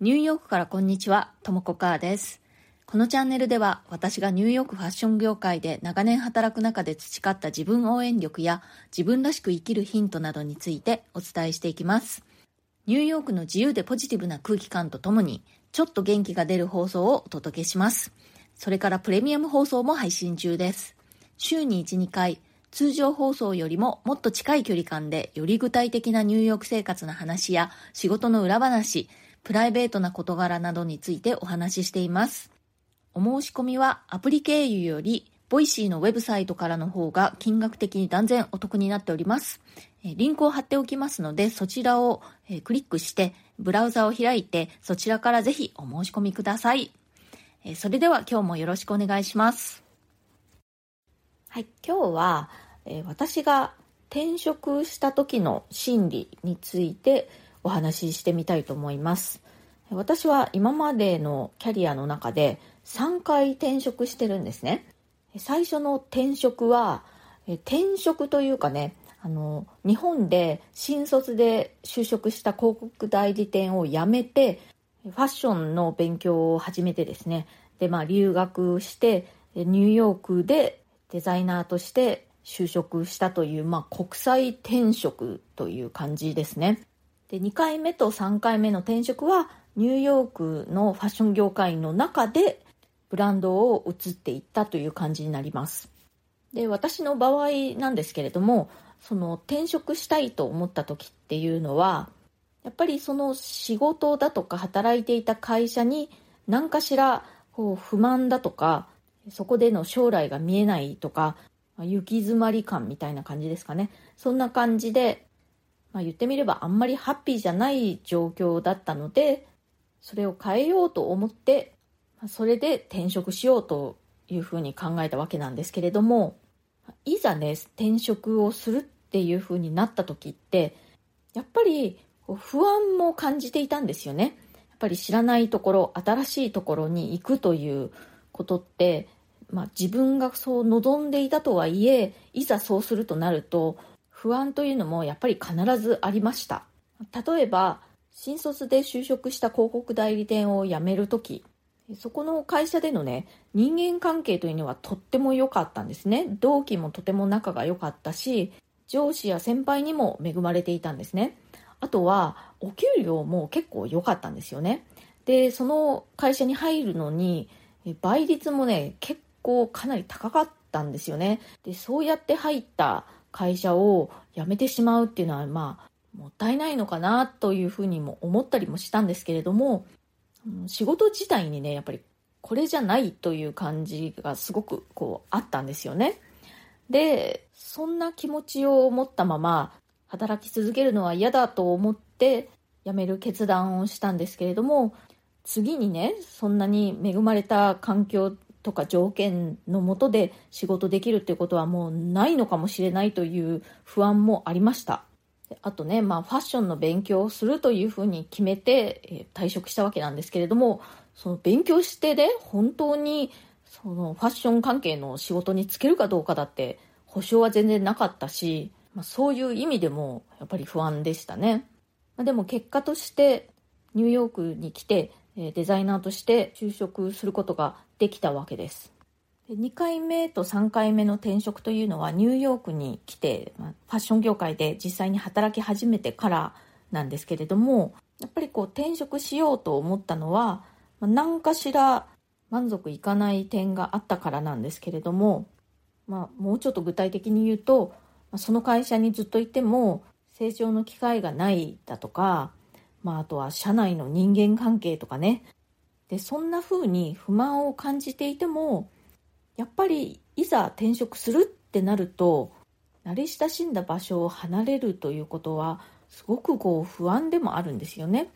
ニューヨークからこんにちは、ともこかーです。このチャンネルでは私がニューヨークファッション業界で長年働く中で培った自分応援力や自分らしく生きるヒントなどについてお伝えしていきます。ニューヨークの自由でポジティブな空気感とともにちょっと元気が出る放送をお届けします。それからプレミアム放送も配信中です。週に1、2回、通常放送よりももっと近い距離感でより具体的なニューヨーク生活の話や仕事の裏話、プライベートな事柄などについてお話ししています。お申し込みはアプリ経由より、 Voicy のウェブサイトからの方が金額的に断然お得になっております。えリンクを貼っておきますので、そちらをえクリックして、ブラウザを開いて、そちらからぜひお申し込みください。えそれでは今日もよろしくお願いします。はい、今日は、え私が転職した時の心理についてお話ししてみたいと思います。私は今までのキャリアの中で3回転職してるんですね。最初の転職は、転職というかね、あの、日本で新卒で就職した広告代理店を辞めて、ファッションの勉強を始めてですね、で、まあ留学して、ニューヨークでデザイナーとして就職したという、まあ国際転職という感じですね。で、2回目と3回目の転職は、ニューヨークのファッション業界の中でブランドを移っていったという感じになります。で、私の場合なんですけれども、その転職したいと思った時っていうのは、やっぱりその仕事だとか働いていた会社に何かしらこう不満だとか、そこでの将来が見えないとか、行き詰まり感みたいな感じですかね。そんな感じで、まあ、言ってみればあんまりハッピーじゃない状況だったので、それを変えようと思って、まあそれで転職しようというふうに考えたわけなんですけれども、いざね、転職をするっていうふうになった時って、やっぱりこう不安も感じていたんですよね。やっぱり知らないところ、新しいところに行くということって、まあ、自分がそう望んでいたとはいえ、いざそうするとなると、不安というのもやっぱり必ずありました。例えば、新卒で就職した広告代理店を辞めるとき、そこの会社でのね、人間関係というのはとっても良かったんですね。同期もとても仲が良かったし、上司や先輩にも恵まれていたんですね。あとは、お給料も結構良かったんですよね。で、その会社に入るのに、倍率もね、結構かなり高かったんですよね。で、そうやって入った会社を辞めてしまうっていうのは、まあ、もったいないのかなというふうにも思ったりもしたんですけれども、仕事自体にね、やっぱりこれじゃないという感じがすごくこうあったんですよね。で、そんな気持ちを持ったまま働き続けるのは嫌だと思って辞める決断をしたんですけれども、次にね、そんなに恵まれた環境とか条件のもとで仕事できるっていうことはもうないのかもしれないという不安もありました。あとね、まあファッションの勉強をするというふうに決めて、えー退職したわけなんですけれども、その勉強してね、本当にそのファッション関係の仕事に就けるかどうかだって保証は全然なかったし、まあ、そういう意味でもやっぱり不安でしたね。まあ、でも結果としてニューヨークに来てデザイナーとして就職することができたわけです。2回目と3回目の転職というのはニューヨークに来て、ファッション業界で実際に働き始めてからなんですけれどもやっぱりこう転職しようと思ったのは、何かしら満足いかない点があったからなんですけれども、まあ、もうちょっと具体的に言うと、その会社にずっといても成長の機会がないだとか、まあ、あとは社内の人間関係とかね。でそんな風に不満を感じていてもやっぱりいざ転職するってなると慣れ親しんだ場所を離れるということはすごくこう不安でもあるんですよね。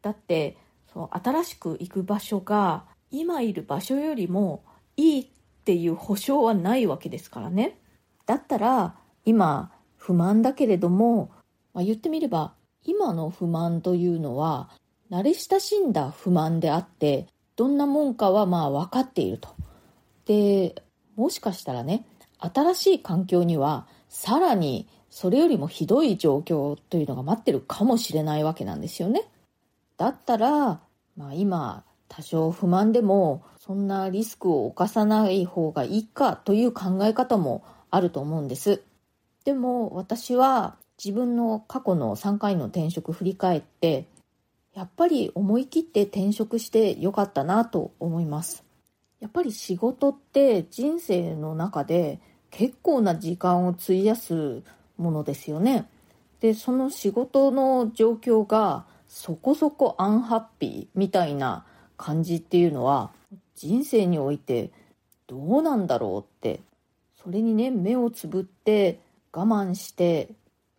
だってそう新しく行く場所が今いる場所よりもいいっていう保証はないわけですからね。だったら今不満だけれども、まあ、言ってみれば今の不満というのは慣れ親しんだ不満であってどんなもんかはまあ分かっているとでもしかしたらね新しい環境にはさらにそれよりもひどい状況というのが待ってるかもしれないわけなんですよねだったらまあ今多少不満でもそんなリスクを冒さない方がいいかという考え方もあると思うんです。でも私は自分の過去の3回の転職振り返ってやっぱり思い切って転職してよかったなと思います。やっぱり仕事って人生の中で結構な時間を費やすものですよね。で、その仕事の状況がそこそこアンハッピーみたいな感じっていうのは人生においてどうなんだろうってそれにね目をつぶって我慢して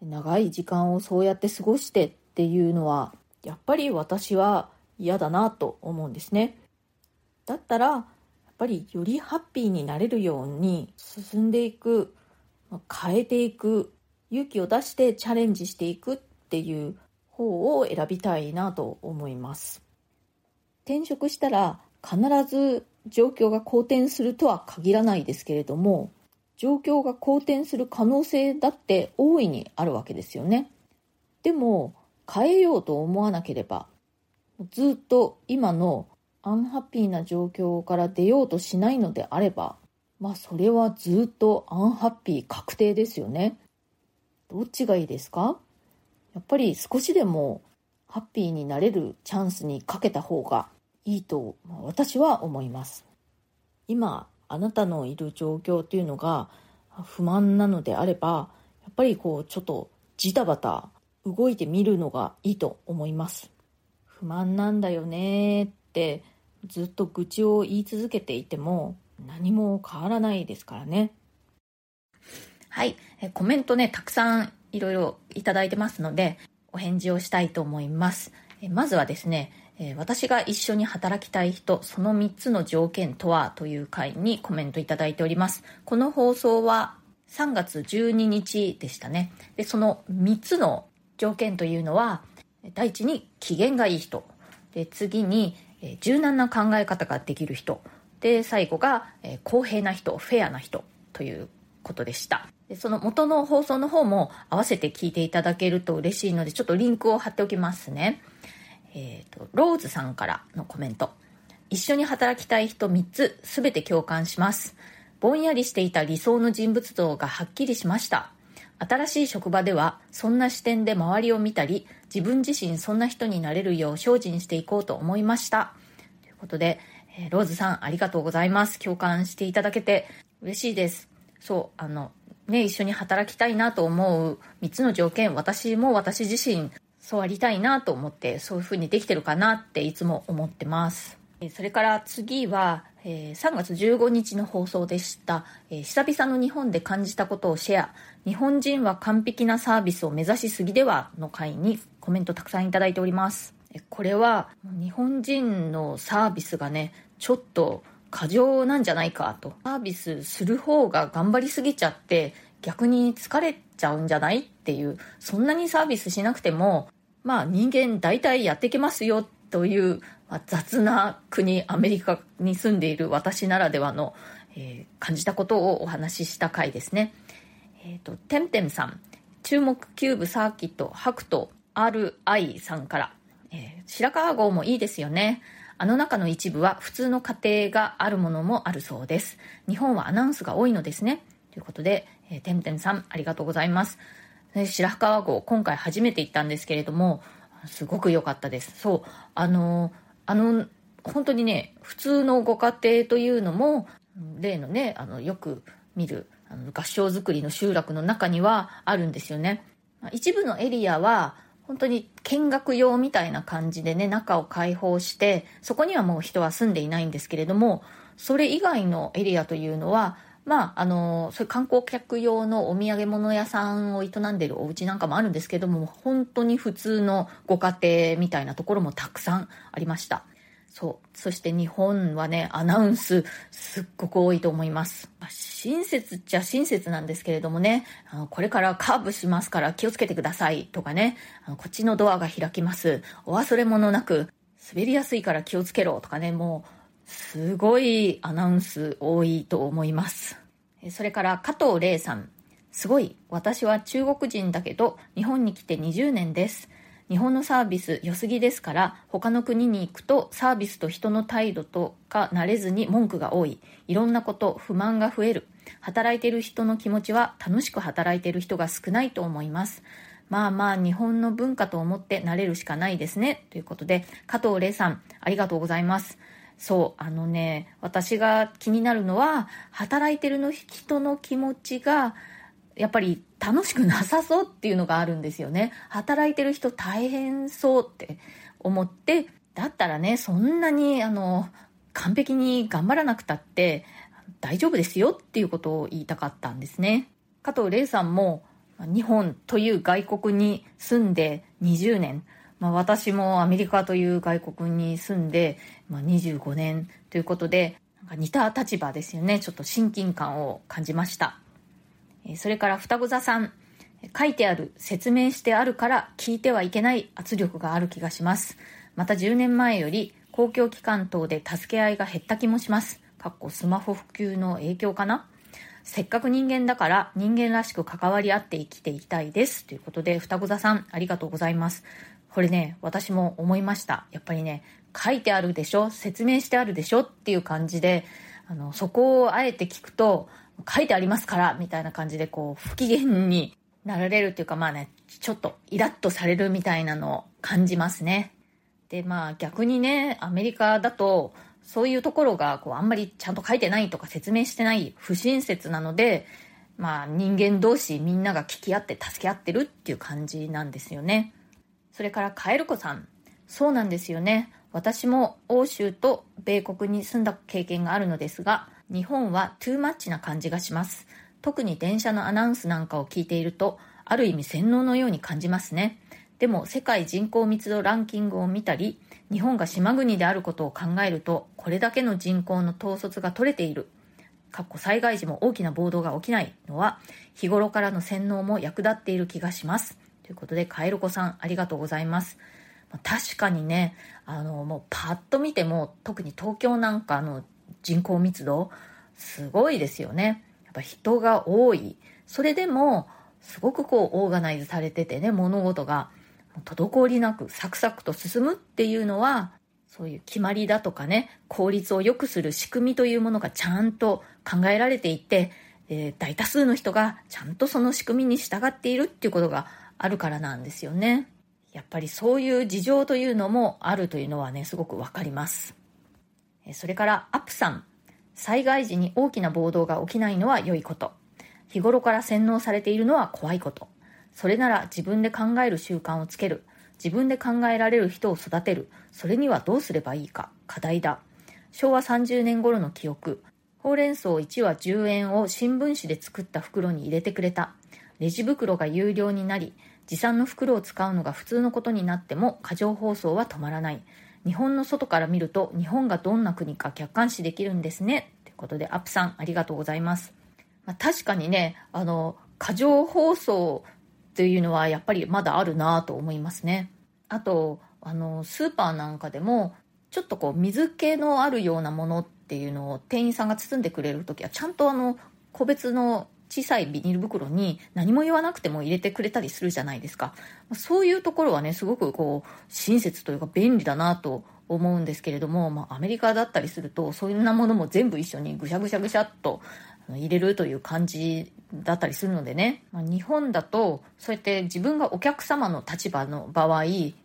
長い時間をそうやって過ごしてっていうのはやっぱり私は嫌だなと思うんですね。だったらやっぱりよりハッピーになれるように進んでいく変えていく勇気を出してチャレンジしていくっていう方を選びたいなと思います。転職したら必ず状況が好転するとは限らないですけれども状況が好転する可能性だって大いにあるわけですよね。でも変えようと思わなければずっと今のアンハッピーな状況から出ようとしないのであればまあそれはずっとアンハッピー確定ですよね。どっちがいいですか？やっぱり少しでもハッピーになれるチャンスにかけた方がいいと私は思います。今あなたのいる状況っていうのが不満なのであればやっぱりこうちょっとジタバタ動いてみるのがいいと思います。不満なんだよねってずっと愚痴を言い続けていても何も変わらないですからね。はい。コメントねたくさんいろいろいただいてますのでお返事をしたいと思います。まずはですねえ私が一緒に働きたい人その3つの条件とはという回にコメントいただいております。この放送は3月12日でしたね。でその3つの条件というのは第一に機嫌がいい人。で次に柔軟な考え方ができる人。で最後が公平な人フェアな人ということでした。でその元の放送の方も合わせて聞いていただけると嬉しいのでちょっとリンクを貼っておきますね。えーと、ローズさんからのコメント。一緒に働きたい人3つ全て共感します。ぼんやりしていた理想の人物像がはっきりしました。新しい職場ではそんな視点で周りを見たり自分自身そんな人になれるよう精進していこうと思いました。ということで、えー、ローズさんありがとうございます。共感していただけて嬉しいです。そうあのね一緒に働きたいなと思う3つの条件私も私自身そうありたいなと思ってそういうふうにできてるかなっていつも思ってます。それから次は、え3月15日の放送でした、え久々の日本で感じたことをシェア。日本人は完璧なサービスを目指しすぎではの回にコメントたくさんいただいております。これは日本人のサービスがねちょっと過剰なんじゃないかと。サービスする方が頑張りすぎちゃって逆に疲れちゃうんじゃないっていうそんなにサービスしなくてもまあ人間大体やっていけますよという、まあ、雑な国アメリカに住んでいる私ならではの、えー、感じたことをお話しした回ですね。えっ、ー、と、てんてんさん、注目キューブサーキットハクト RI さんから、えー、白川郷もいいですよね。あの中の一部は普通の家庭があるものもあるそうです。日本はアナウンスが多いのですね。ということで、えー、てんてんさん、ありがとうございます。白川郷今回初めて行ったんですけれどもすごく良かったです。そうあのあの本当にね普通のご家庭というのも例のねあのよく見るあの合掌造りの集落の中にはあるんですよね。一部のエリアは本当に見学用みたいな感じでね中を開放してそこにはもう人は住んでいないんですけれどもそれ以外のエリアというのはまあ、あの、そういう観光客用のお土産物屋さんを営んでるお家なんかもあるんですけども、本当に普通のご家庭みたいなところもたくさんありました。そう。そして日本はね、アナウンスすっごく多いと思います。親切っちゃ親切なんですけれどもね、これからカーブしますから気をつけてくださいとかね、こっちのドアが開きます。お忘れ物なく滑りやすいから気をつけろとかね、もうすごいアナウンス多いと思います。それから加藤玲さん。すごい。私は中国人だけど、日本に来て20年です。日本のサービス良すぎですから他の国に行くとサービスと人の態度とか慣れずに文句が多いいろんなこと不満が増える働いてる人の気持ちは楽しく働いてる人が少ないと思いますまあまあ日本の文化と思って慣れるしかないですねということで加藤玲さんありがとうございますそうあのね私が気になるのは働いてるの人の気持ちがやっぱり楽しくなさそうっていうのがあるんですよね。働いてる人大変そうって思って、だったらね、そんなにあの、完璧に頑張らなくたって大丈夫ですよっていうことを言いたかったんですね。加藤玲さんも日本という外国に住んで20年、まあ、私もアメリカという外国に住んで、まあ、25年ということで、なんか似た立場ですよね。ちょっと親近感を感じました。それから双子座さん。書いてある、説明してあるから聞いてはいけない圧力がある気がします。また10年前より公共機関等で助け合いが減った気もします。かっこスマホ普及の影響かなせっかく人間だから人間らしく関わり合って生きていきたいです。ということで、双子座さん、ありがとうございます。これね、私も思いました。やっぱりね、書いてあるでしょ？説明してあるでしょ？っていう感じで、あの、そこをあえて聞くと、書いてありますからみたいな感じでこう不機嫌になられるっていうかまあねちょっとイラッとされるみたいなのを感じますね。でまあ逆にねアメリカだとそういうところがこうあんまりちゃんと書いてないとか説明してない不親切なのでまあ人間同士みんなが聞き合って助け合ってるっていう感じなんですよね。それからカエル子さんそうなんですよね私も欧州と米国に住んだ経験があるのですが日本はトゥーマッチな感じがします。特に電車のアナウンスなんかを聞いていると、ある意味洗脳のように感じますね。でも世界人口密度ランキングを見たり、日本が島国であることを考えると、これだけの人口の統率が取れている。かっこ災害時も大きな暴動が起きないのは、日頃からの洗脳も役立っている気がします。ということで、カエル子さん、ありがとうございます。確かにね、あの、もうパッと見ても、特に東京なんかの人口密度、すごいですよね。やっぱ人が多い。それでも、すごくこう、オーガナイズされててね、物事が滞りなくサクサクと進むっていうのは、そういう決まりだとかね、効率を良くする仕組みというものがちゃんと考えられていて、えー、大多数の人がちゃんとその仕組みに従っているっていうことがあるからなんですよね。やっぱりそういう事情というのもあるというのはね、すごくわかります。それからアップさん。災害時に大きな暴動が起きないのは良いこと。日頃から洗脳されているのは怖いこと。それなら自分で考える習慣をつける。自分で考えられる人を育てる。それにはどうすればいいか。課題だ。昭和30年頃の記憶。ほうれん草1羽10円を新聞紙で作った袋に入れてくれた。レジ袋が有料になり、持参の袋を使うのが普通のことになっても過剰包装は止まらない。日本の外から見ると日本がどんな国か客観視できるんですね。ということで、アップさんありがとうございます。まあ、確かにね、あの、過剰放送っていうのはやっぱりまだあるなと思いますね。あと、あの、スーパーなんかでも、ちょっとこう水気のあるようなものっていうのを店員さんが包んでくれる時はちゃんとあの個別の小さいビニール袋に何も言わなくても入れてくれたりするじゃないですか。そういうところはね、すごくこう、親切というか便利だなと思うんですけれども、まあ、アメリカだったりすると、そんなものも全部一緒にぐしゃぐしゃぐしゃっと入れるという感じだったりするのでね、まあ、日本だとそうやって自分がお客様の立場の場合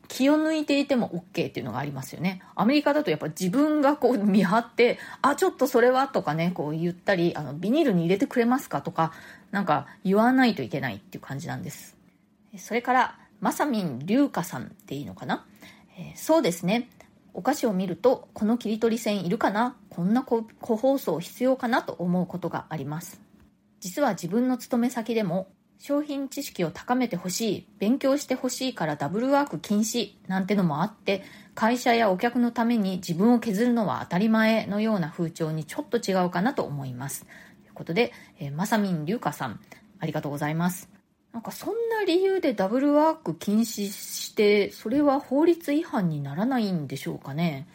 気を抜いていても OK っていうのがありますよね。アメリカだとやっぱ自分がこう見張ってあちょっとそれはとかねこう言ったりあのビニールに入れてくれますかとかなんか言わないといけないっていう感じなんです。それからまさみんりゅうかさんっていいのかな、えー、そうですね。お菓子を見るとこの切り取り線いるかな？こんな個包装必要かなと思うことがあります実は自分の勤め先でも商品知識を高めてほしい、勉強してほしいからダブルワーク禁止なんてのもあって、会社やお客のために自分を削るのは当たり前のような風潮にちょっと違うかなと思います。ということで、え、まさみんりゅうかさん、ありがとうございます。なんかそんな理由でダブルワーク禁止して、それは法律違反にならないんでしょうかね。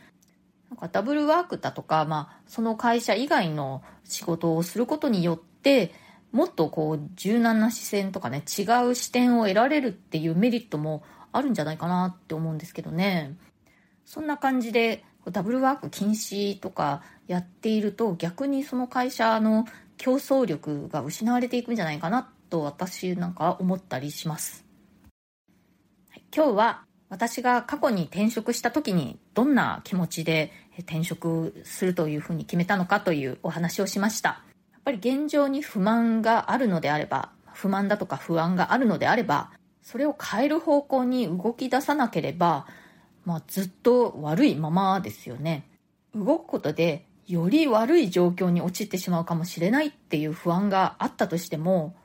なんかダブルワークだとか、まあ、その会社以外の仕事をすることによって、もっとこう柔軟な視線とかね違う視点を得られるっていうメリットもあるんじゃないかなって思うんですけどね。そんな感じでダブルワーク禁止とかやっていると逆にその会社の競争力が失われていくんじゃないかなっと私なんか思ったりします。今日は私が過去に転職した時にどんな気持ちで転職するというふうに決めたのかというお話をしました。やっぱり現状に不満があるのであれば、不満だとか不安があるのであれば、それを変える方向に動き出さなければ、まあ、ずっと悪いままですよね。動くことでより悪い状況に陥ってしまうかもしれないっていう不安があったとしても、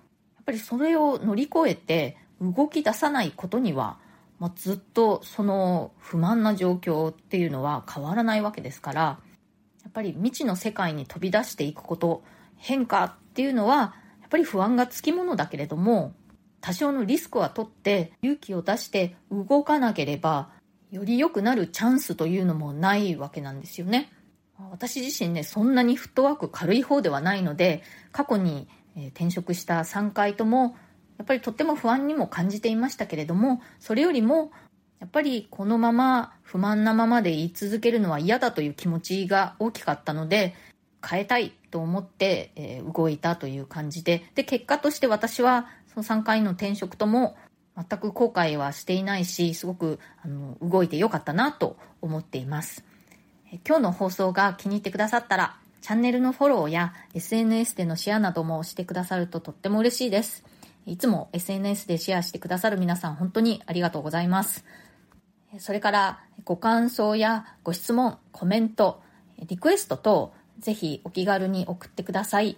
ぱりそれを乗り越えて動き出さないことには、まあ、ずっとその不満な状況っていうのは変わらないわけですからやっぱり未知の世界に飛び出していくこと変化っていうのはやっぱり不安がつきものだけれども多少のリスクは取って勇気を出して動かなければより良くなるチャンスというのもないわけなんですよね。私自身ね、そんなにフットワーク軽い方ではないので、過去にえ転職した3回ともやっぱりとっても不安にも感じていましたけれどもそれよりもやっぱりこのまま不満なままで言い続けるのは嫌だという気持ちが大きかったので変えたいと思って、え動いたという感じでで結果として私はその3回の転職とも全く後悔はしていないしすごくあの動いてよかったなと思っています。今日の放送が気に入ってくださったらチャンネルのフォローや SNS でのシェアなどもしてくださるととっても嬉しいです。いつも SNS でシェアしてくださる皆さん本当にありがとうございます。それからご感想やご質問、コメント、リクエスト等ぜひお気軽に送ってください。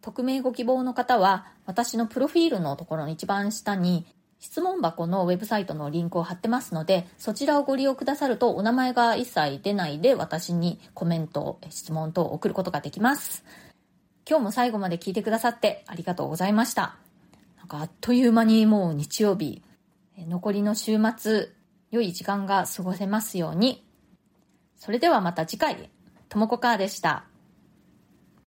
匿名ご希望の方は私のプロフィールのところの一番下に質問箱のウェブサイトのリンクを貼ってますので、そちらをご利用くださるとお名前が一切出ないで私にコメント、質問等を送ることができます。今日も最後まで聞いてくださってありがとうございました。なんかあっという間にもう日曜日、残りの週末、良い時間が過ごせますように。それではまた次回、ともこかーでした。